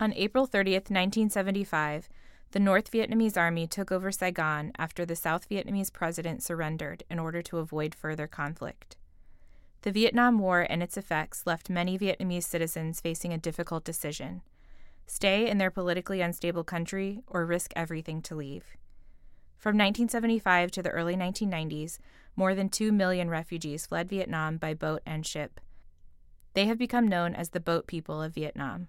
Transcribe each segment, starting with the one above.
On April 30th, 1975, the North Vietnamese army took over Saigon after the South Vietnamese president surrendered in order to avoid further conflict. The Vietnam War and its effects left many Vietnamese citizens facing a difficult decision stay in their politically unstable country or risk everything to leave. From 1975 to the early 1990s, more than 2 million refugees fled Vietnam by boat and ship. They have become known as the Boat People of Vietnam.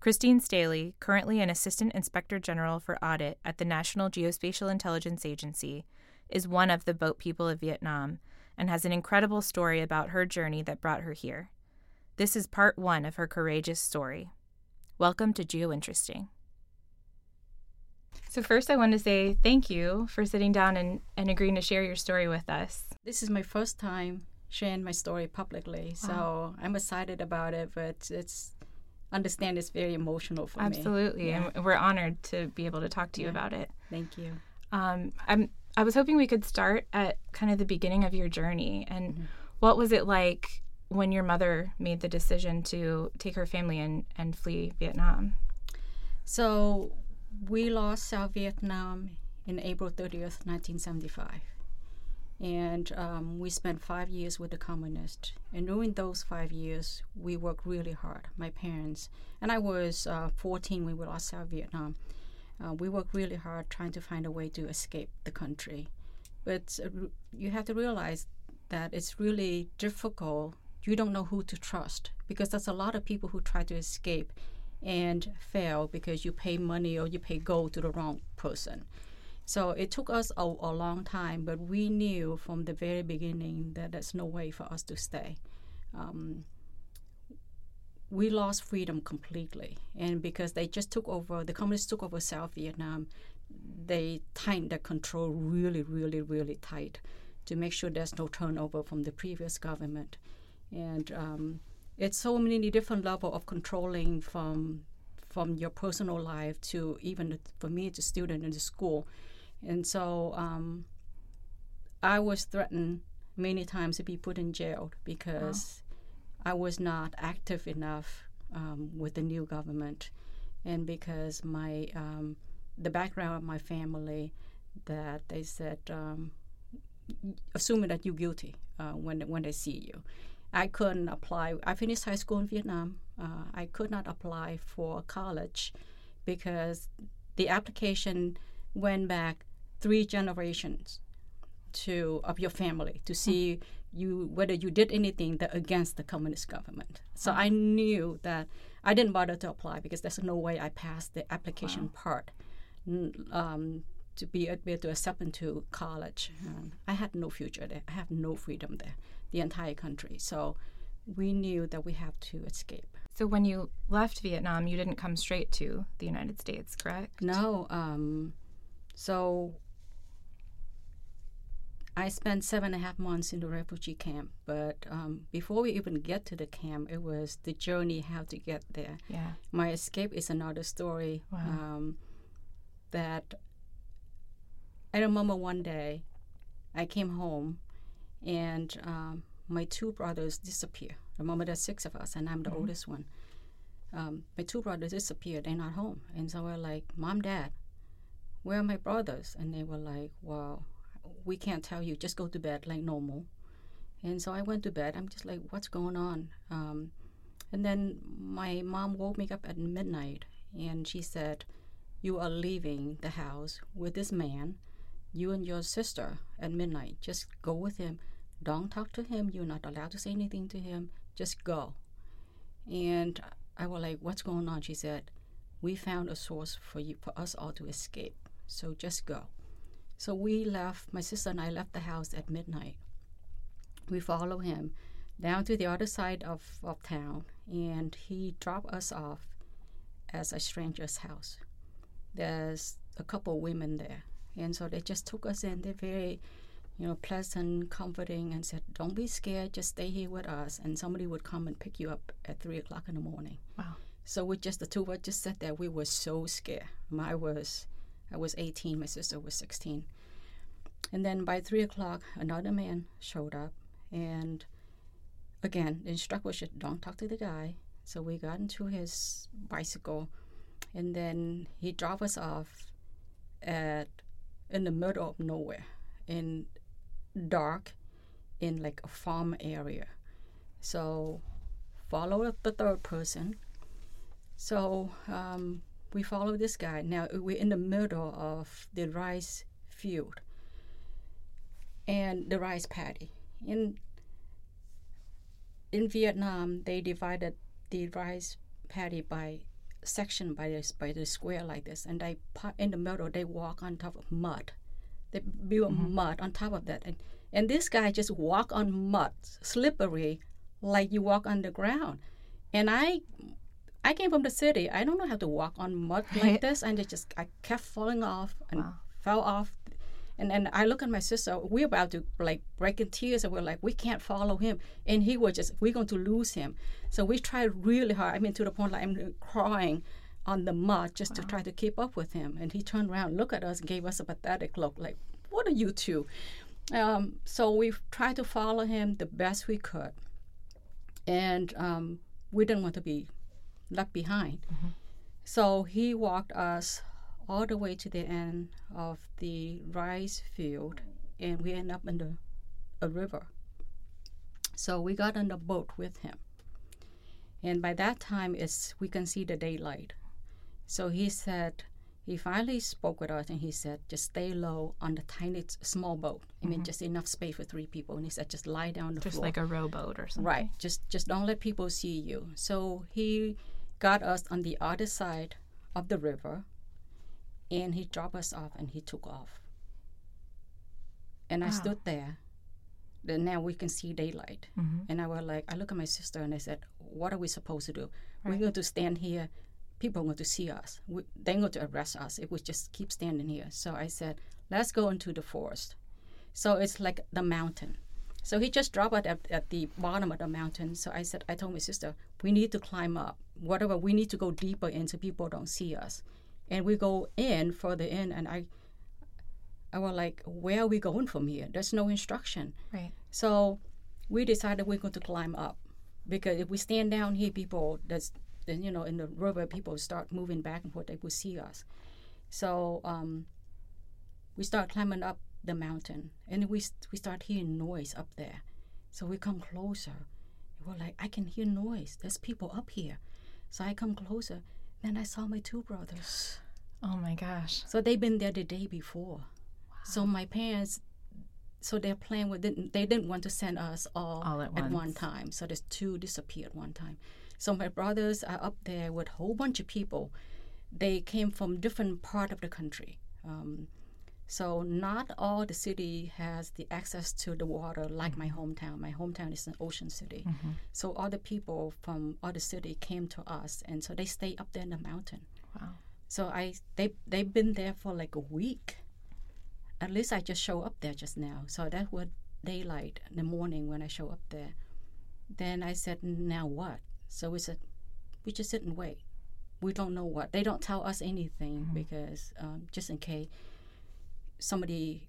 Christine Staley, currently an Assistant Inspector General for Audit at the National Geospatial Intelligence Agency, is one of the Boat People of Vietnam and has an incredible story about her journey that brought her here. This is part one of her courageous story. Welcome to GeoInteresting. So, first, I want to say thank you for sitting down and, and agreeing to share your story with us. This is my first time sharing my story publicly, so wow. I'm excited about it, but it's understand it's very emotional for Absolutely. me. Absolutely. And we're honored to be able to talk to you yeah. about it. Thank you. Um, I'm I was hoping we could start at kind of the beginning of your journey and mm-hmm. what was it like when your mother made the decision to take her family and, and flee Vietnam? So we lost South Vietnam in April 30th, 1975. And um, we spent five years with the communists. And during those five years, we worked really hard, my parents. And I was uh, 14 when we lost South Vietnam. Uh, we worked really hard trying to find a way to escape the country. But uh, you have to realize that it's really difficult. You don't know who to trust because there's a lot of people who try to escape and fail because you pay money or you pay gold to the wrong person. So it took us a, a, long time, but we knew from the very beginning that there's no way for us to stay. Um, we lost freedom completely, and because they just took over, the communists took over South Vietnam, they tightened the control really, really, really tight to make sure there's no turnover from the previous government, and um, it's so many different level of controlling from from your personal life to even for me a student in the school and so um, I was threatened many times to be put in jail because I was not active enough um, with the new government, and because my um, the background of my family that they said um, assuming that you're guilty uh, when when they see you. I couldn't apply. I finished high school in Vietnam. Uh, I could not apply for college because the application went back three generations to of your family to see you whether you did anything that against the communist government. So I knew that I didn't bother to apply because there's no way I passed the application wow. part um, to be able to accept into college. Um, I had no future there. I have no freedom there. The entire country. So we knew that we have to escape. So when you left Vietnam, you didn't come straight to the United States, correct? No. Um, so I spent seven and a half months in the refugee camp, but um, before we even get to the camp, it was the journey how to get there. Yeah. My escape is another story. Wow. Um, that I remember one day, I came home, and um, my two brothers disappeared. Remember, there's six of us, and I'm the mm-hmm. oldest one. Um, my two brothers disappeared. They're not home, and so we're like, "Mom, Dad, where are my brothers?" And they were like, "Well." we can't tell you, just go to bed like normal. And so I went to bed. I'm just like, what's going on? Um, and then my mom woke me up at midnight and she said, You are leaving the house with this man, you and your sister at midnight. Just go with him. Don't talk to him. You're not allowed to say anything to him. Just go. And I was like, What's going on? She said, We found a source for you for us all to escape. So just go. So we left, my sister and I left the house at midnight. We follow him down to the other side of, of town, and he dropped us off as a stranger's house. There's a couple women there, and so they just took us in. They're very, you know, pleasant, comforting, and said, "Don't be scared. Just stay here with us." And somebody would come and pick you up at three o'clock in the morning. Wow. So we just the two of us just sat there. We were so scared. I was I was 18, my sister was 16. And then by 3 o'clock, another man showed up. And again, the instructor said, don't talk to the guy. So we got into his bicycle, and then he dropped us off at in the middle of nowhere, in dark, in like a farm area. So follow the third person. So um, we follow this guy. Now we're in the middle of the rice field and the rice paddy. In in Vietnam, they divided the rice paddy by section by this by the square like this, and they in the middle. They walk on top of mud. They build mm-hmm. mud on top of that, and and this guy just walk on mud, slippery, like you walk on the ground. And I, I came from the city. I don't know how to walk on mud like this, and it just I kept falling off and wow. fell off and then I look at my sister. We're about to like break in tears, and we're like, we can't follow him. And he was just, we're going to lose him. So we tried really hard. I mean, to the point like I'm crying on the mud just wow. to try to keep up with him. And he turned around, looked at us, and gave us a pathetic look, like, what are you two? Um, so we tried to follow him the best we could, and um, we didn't want to be left behind. Mm-hmm. So he walked us all the way to the end of the rice field, and we end up in the a river. So we got on the boat with him, and by that time, it's we can see the daylight. So he said he finally spoke with us, and he said, "Just stay low on the tiny small boat. I mm-hmm. mean, just enough space for three people." And he said, "Just lie down the just floor, like a rowboat or something." Right. Just just don't let people see you. So he got us on the other side of the river and he dropped us off and he took off. And wow. I stood there. Then now we can see daylight. Mm-hmm. And I was like, I look at my sister and I said, What are we supposed to do? Right. We're going to stand here. People are going to see us. We, they're going to arrest us if we just keep standing here. So I said, Let's go into the forest. So it's like the mountain. So he just dropped it at, at the bottom of the mountain. So I said, I told my sister, we need to climb up. Whatever, we need to go deeper in so people don't see us. And we go in further in and i i was like where are we going from here? There's no instruction. Right. So we decided we're going to climb up because if we stand down here people that's then you know in the river people start moving back and forth they will see us. So um, we start climbing up the mountain and we we start hearing noise up there so we come closer we're like i can hear noise there's people up here so i come closer then I saw my two brothers. Oh my gosh. So they've been there the day before. Wow. So my parents, so their plan was didn't, they didn't want to send us all, all at, at one time. So there's two disappeared one time. So my brothers are up there with a whole bunch of people. They came from different part of the country. Um, so not all the city has the access to the water like my hometown. My hometown is an ocean city. Mm-hmm. So other people from other city came to us, and so they stay up there in the mountain. Wow. So I they they've been there for like a week. At least I just show up there just now. So that was daylight in the morning when I show up there. Then I said, now what? So we said, we just sit and wait. We don't know what. They don't tell us anything mm-hmm. because um, just in case somebody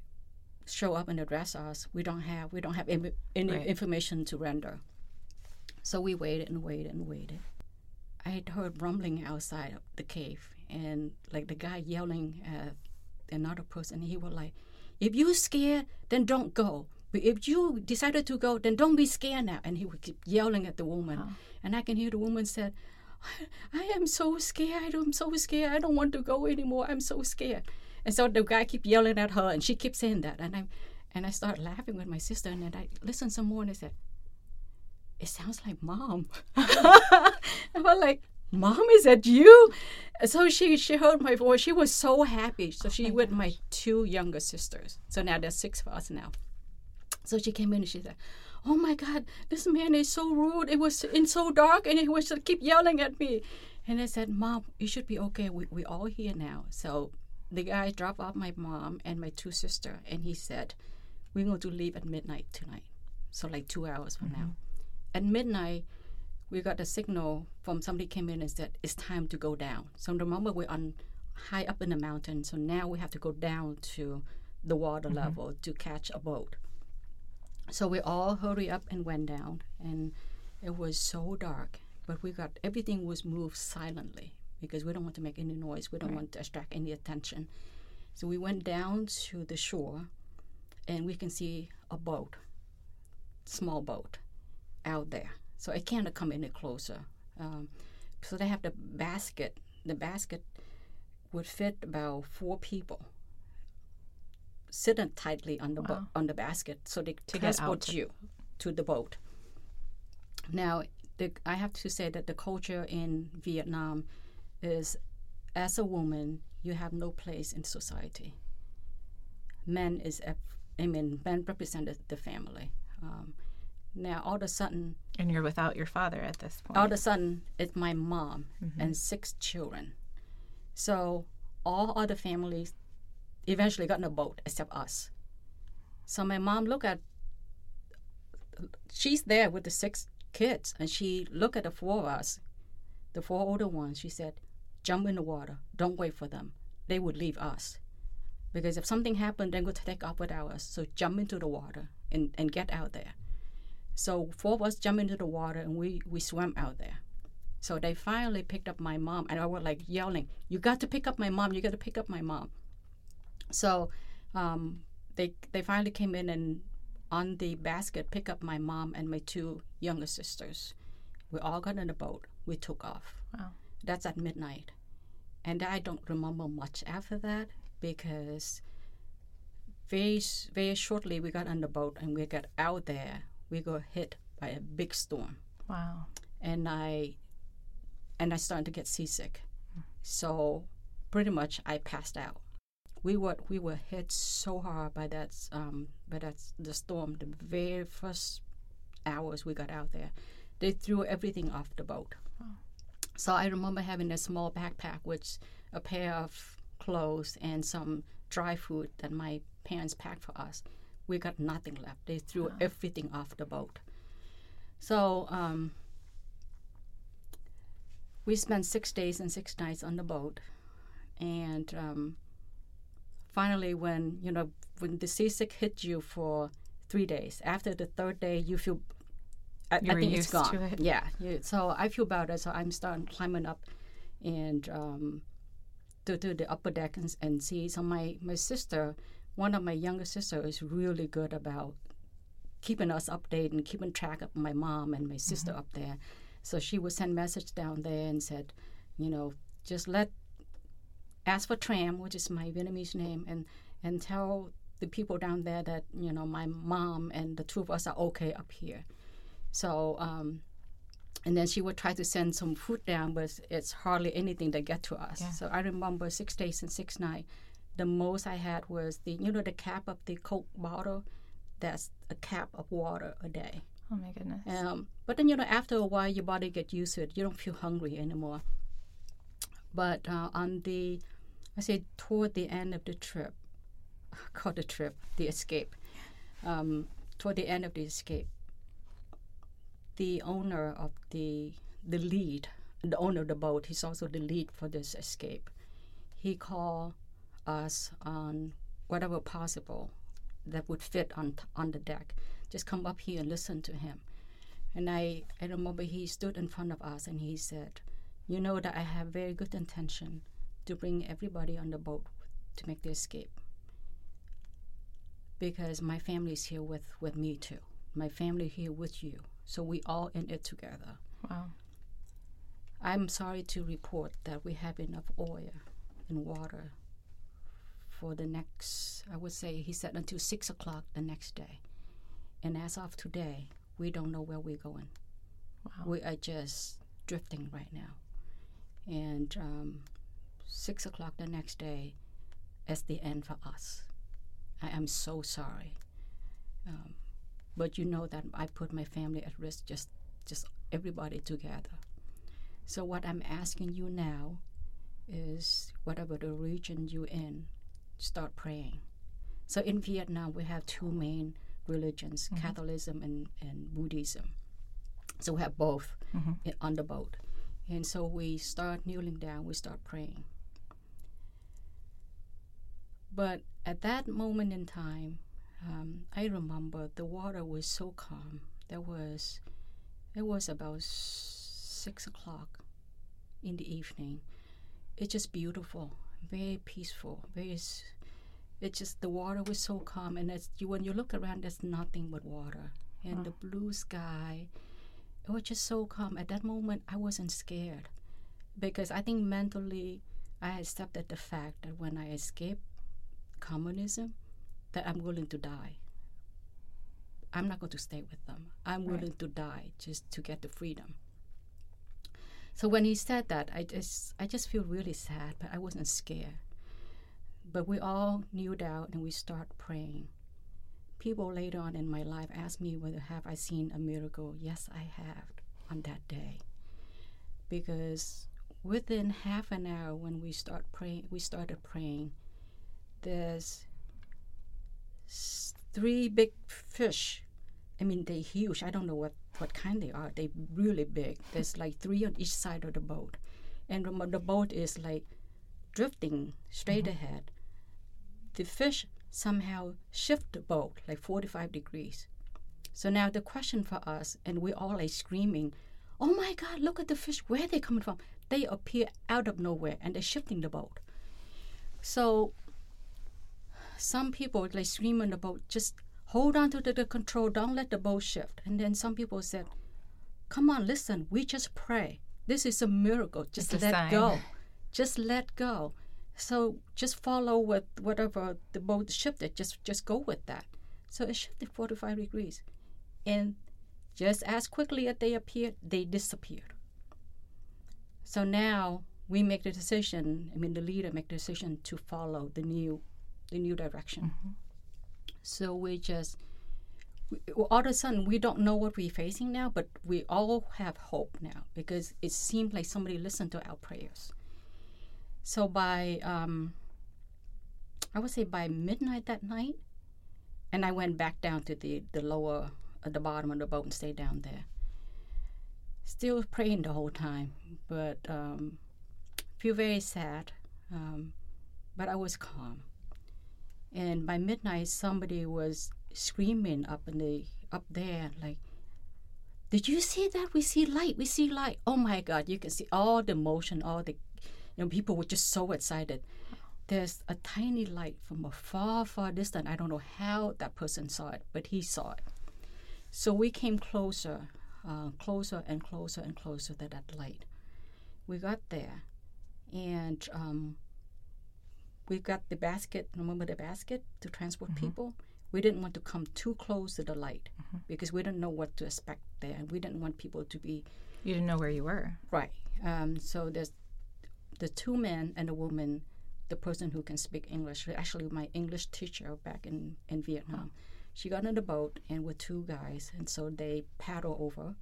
show up and address us, we don't have we don't have Im- any right. information to render. So we waited and waited and waited. I had heard rumbling outside of the cave, and like the guy yelling at another person. He was like, "If you scared, then don't go. But if you decided to go, then don't be scared now." And he would keep yelling at the woman, oh. and I can hear the woman said, "I am so scared. I'm so scared. I don't want to go anymore. I'm so scared." And so the guy keep yelling at her, and she keeps saying that, and I, and I start laughing with my sister, and then I listen some more, and I said, "It sounds like mom." and I was like, "Mom, is that you?" So she she heard my voice. She was so happy. So she oh with gosh. my two younger sisters. So now there's six of us now. So she came in and she said, "Oh my God, this man is so rude. It was in so dark, and he was keep yelling at me." And I said, "Mom, you should be okay. We we all here now." So the guy dropped off my mom and my two sister, and he said, "We're going to leave at midnight tonight." So like two hours from mm-hmm. now. At midnight, we got a signal from somebody came in and said it's time to go down. So the moment we're on high up in the mountain, so now we have to go down to the water mm-hmm. level to catch a boat. So we all hurry up and went down, and it was so dark. but we got everything was moved silently because we don't want to make any noise. We don't Right. want to attract any attention. So we went down to the shore, and we can see a boat, small boat, out there. So it can't come any closer. Um, so they have the basket. The basket would fit about four people sitting tightly on the bo- on the basket, so they To transport you to the boat. Now, the, I have to say that the culture in Vietnam is, as a woman, you have no place in society. Men is, I mean, men represented the family. Um, now, all of a sudden, And you're without your father at this point. all of a sudden, it's my mom and six children. So all other families eventually got in a boat except us. So my mom looked at, she's there with the six kids, and she looked at the four of us, the four older ones. She said, "Jump in the water. Don't wait for them. They would leave us." Because if something happened, going to take off without us. So jump into the water and, and get out there. So four of us jumped into the water and we, we swam out there. So they finally picked up my mom and I was like yelling, You got to pick up my mom, you got to pick up my mom. So um, they they finally came in and on the basket pick up my mom and my two younger sisters. We all got in the boat. We took off. Wow. That's at midnight. And I don't remember much after that because very very shortly we got on the boat and we got out there. We got hit by a big storm Wow. and I and I started to get seasick. So pretty much I passed out. We were we were hit so hard by that um by that the storm. The very first hours we got out there, they threw everything off the boat. So I remember having a small backpack with a pair of clothes and some dry food that my parents packed for us. We got nothing left. They threw everything off the boat. So um, we spent six days and six nights on the boat, and um, finally, when you know when the seasick hit you for three days, after the third day, you feel. I, I think it's gone. to it. Yeah, so I feel better. So I'm starting climbing up, and um, to, to the upper deck and, and see. So my my sister, one of my younger sister, is really good about keeping us updated and keeping track of my mom and my sister up there. So she would send message down there and said, you know, just let ask for Tram, which is my Vietnamese name, and and tell the people down there that you know my mom and the two of us are okay up here. So um, and then she would try to send some food down, but it's, hardly anything that get to us. Yeah. So I remember six days and six nights. The most I had was the you know the cap of the Coke bottle. That's a cap of water a day. Oh my goodness. Um, but then you know, after a while, your body get used to it. You don't feel hungry anymore. But uh, on the, I say toward the end of the trip, called the trip, the escape. Um, toward the end of the escape, the owner of the the lead, the owner of the boat, he's also the lead for this escape. He called us on whatever possible that would fit on on the deck. Just come up here and listen to him. And I, I remember he stood in front of us and he said, "You know that I have very good intention to bring everybody on the boat to make the escape because my family is here with with me too. My family here with you, so we all in it together." Wow. I'm sorry to report that we have enough oil and water for the next, I would say, he said until six o'clock the next day. And as of today, we don't know where we're going. Wow. We are just drifting right now. And um, six o'clock the next day is the end for us. I am so sorry. Um, but you know that I put my family at risk, just, just everybody together. So what I'm asking you now is whatever the region you're in, start praying. So in Vietnam, we have two main religions, mm-hmm. Catholicism and, and Buddhism. So we have both mm-hmm. i- on the boat. And so we start kneeling down, we start praying. But at that moment in time, um, I remember the water was so calm. There was, it was about six o'clock in the evening. It's just beautiful, very peaceful, very. It's just the water was so calm, and it's you when you look around, there's nothing but water and the blue sky. It was just so calm. At that moment, I wasn't scared because I think mentally I had accepted the fact that when I escape communism, that I'm willing to die. I'm not going to stay with them. I'm Right. willing to die just to get the freedom. So when he said that, I just I just feel really sad, but I wasn't scared. But we all kneeled down and we start praying. People later on in my life asked me whether have I seen a miracle. Yes, I have on that day. Because within half an hour when we start praying, we started praying. There's three big fish. I mean, they're huge. I don't know what, what kind they are. They're really big. There's like three on each side of the boat. And the, the boat is like drifting straight mm-hmm. ahead. The fish somehow shift the boat like 45 degrees. So now the question for us, and we all are screaming, "Oh my God! Look at the fish! Where are they coming from? They appear out of nowhere, and they're shifting the boat." So some people like scream on the boat, just hold on to the, the control, don't let the boat shift. And then some people said, "Come on, listen, we just pray. This is a miracle. Just It's let go. Just let go." So just follow with whatever the boat shifted. Just just go with that. So it shifted 45 degrees, and just as quickly as they appeared, they disappeared. So now we make the decision. I mean, the leader make the decision to follow the new, the new direction. So we just, we, all of a sudden, we don't know what we're facing now, but we all have hope now because it seemed like somebody listened to our prayers. So by, um, I would say by midnight that night, and I went back down to the the lower, at the bottom of the boat and stayed down there. Still praying the whole time, but um, feel very sad. Um, but I was calm. And by midnight, somebody was screaming up in the up there, like, "Did you see that? We see light. We see light. Oh my God! You can see all the motion, all the, you know, people were just so excited. There's a tiny light from a far, far distance. I don't know how that person saw it, but he saw it. So we came closer, uh, closer and closer and closer to that light. We got there, and um, we got the basket. Remember the basket to transport people. We didn't want to come too close to the light because we didn't know what to expect there, and we didn't want people to be You didn't know where you were. right. Um, so there's the two men and a woman. The person who can speak English, actually my English teacher back in in Vietnam, she got on the boat and with two guys, and so they paddle over.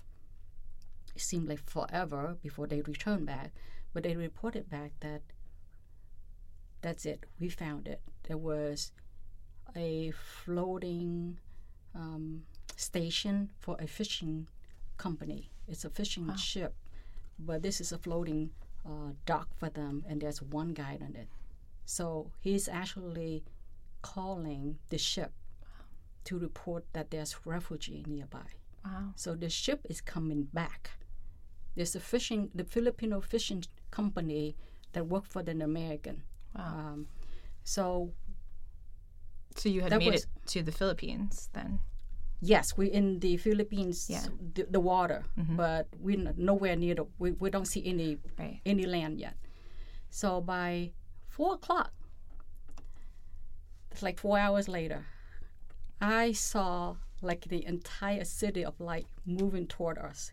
It seemed like forever before they returned back, but they reported back that that's it. We found it. There was a floating um, station for a fishing company. It's a fishing Wow. ship, but this is a floating uh, dock for them, and there's one guy on it. So he's actually calling the ship to report that there's refugee nearby. Wow. So the ship is coming back. There's a fishing, the Filipino fishing company that worked for an American. Wow. Um, so so you had made was- it to the Philippines then. yes, we're in the Philippines, Yeah. the, the water, Mhm. but we're nowhere near the. We, we don't see any Right. any land yet. So by four o'clock, it's like four hours later, I saw like the entire city of light moving toward us.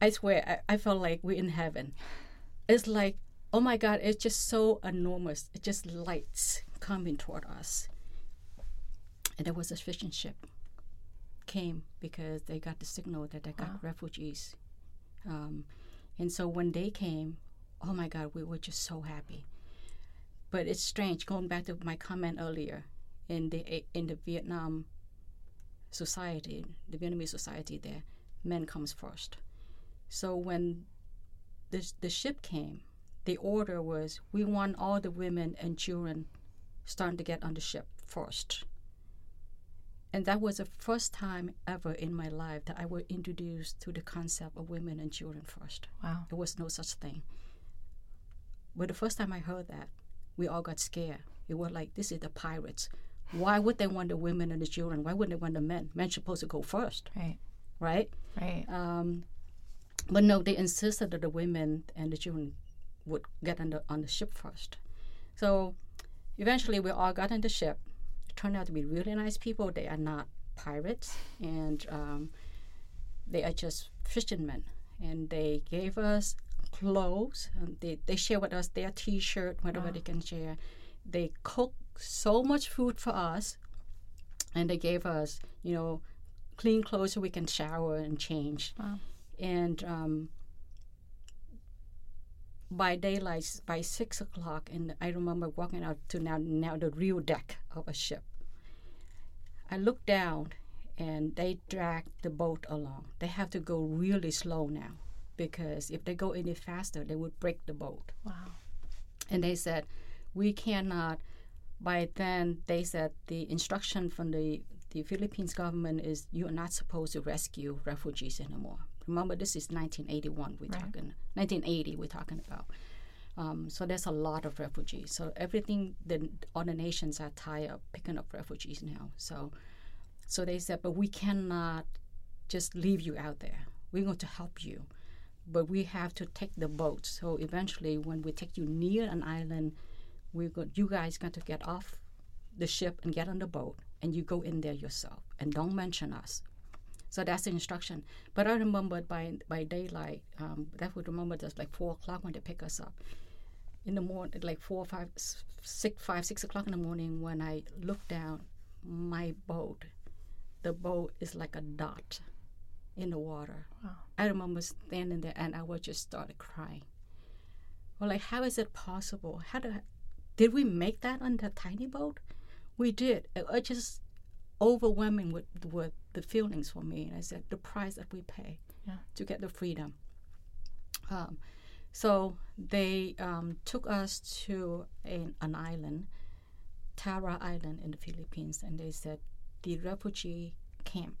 I swear, I, I felt like we're in heaven. It's like, oh my God, it's just so enormous. It's just lights coming toward us. And there was a fishing ship came because they got the signal that they got Wow. refugees. Um, and so when they came, oh my God, we were just so happy. But it's strange going back to my comment earlier in the in the Vietnam society, the Vietnamese society there, men comes first. So when the the ship came, the order was we want all the women and children starting to get on the ship first. And that was the first time ever in my life that I was introduced to the concept of women and children first. Wow. There was no such thing. But the first time I heard that, we all got scared. It was like, this is the pirates. Why would they want the women and the children? Why wouldn't they want the men? Men supposed to go first, Right. right? Right. Um, but no, they insisted that the women and the children would get on the on the ship first. So eventually, we all got on the ship. It turned out to be really nice people. They are not pirates, and um, they are just fishermen. And they gave us clothes. And they they share with us their T-shirt, whatever Wow. they can share. They cook so much food for us, and they gave us, you know, clean clothes so we can shower and change. Wow. And um, by daylight, by six o'clock, and I remember walking out to now now the real deck of a ship. I looked down, and they dragged the boat along. They have to go really slow now, because if they go any faster, they would break the boat. Wow. And they said, we cannot. By then, they said the instruction from the the Philippines government is you are not supposed to rescue refugees anymore. Remember, this is 1981. We're Right. talking 1980. We're talking about. Um, so there's a lot of refugees. So everything, the other nations are tired of picking up refugees now. So, so they said, but we cannot just leave you out there. We're going to help you, but we have to take the boat. So eventually, when we take you near an island, we go, you guys got to get off the ship and get on the boat, and you go in there yourself, and don't mention us. So that's the instruction. But I remembered by by daylight, um, that would remember just like four o'clock when they pick us up. In the morning, like four, five, six, five, six o'clock in the morning, when I look down, my boat, the boat is like a dot in the water. Wow. I remember standing there and I would just started crying. Well, like, how is it possible? How did, did we make that on that tiny boat? We did. It was just overwhelming with, with the feelings for me. And I said, the price that we pay Yeah. to get the freedom. Um, so they um, took us to an, an island, Tara Island in the Philippines, and they said, the refugee camp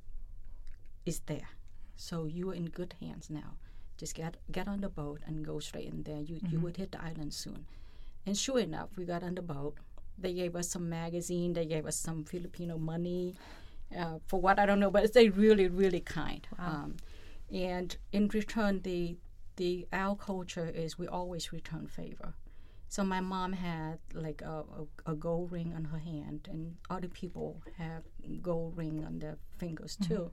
is there. So you are in good hands now. Just get get on the boat and go straight in there. You you would hit the island soon. And sure enough, we got on the boat. They gave us some magazine. They gave us some Filipino money. Uh, for what I don't know, but they really really kind. Wow. Um, and in return, the the our culture is we always return favor. So my mom had like a, a, a gold ring on her hand, and other people have gold ring on their fingers too.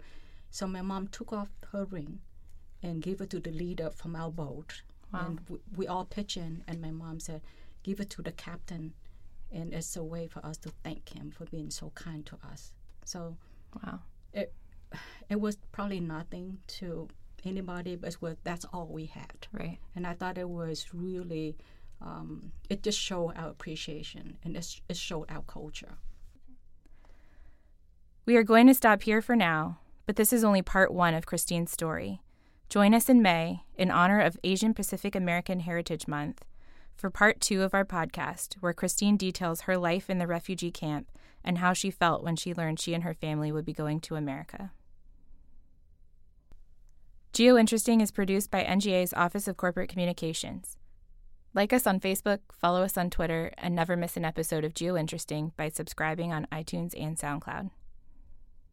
So my mom took off her ring and gave it to the leader from our boat, Wow. and we, we all pitch in. And my mom said, "Give it to the captain," and it's a way for us to thank him for being so kind to us. So Wow. it it was probably nothing to anybody, but was, that's all we had Right. and I thought it was really um, it just showed our appreciation and it, it showed our culture. We are going to stop here for now, but this is only part one of Christine's story. Join us in May, in honor of Asian Pacific American Heritage Month, for part two of our podcast, where Christine details her life in the refugee camp and how she felt when she learned she and her family would be going to America. Geointeresting is produced by NGA's Office of Corporate Communications. Like us on Facebook, follow us on Twitter, and never miss an episode of Geointeresting by subscribing on iTunes and SoundCloud.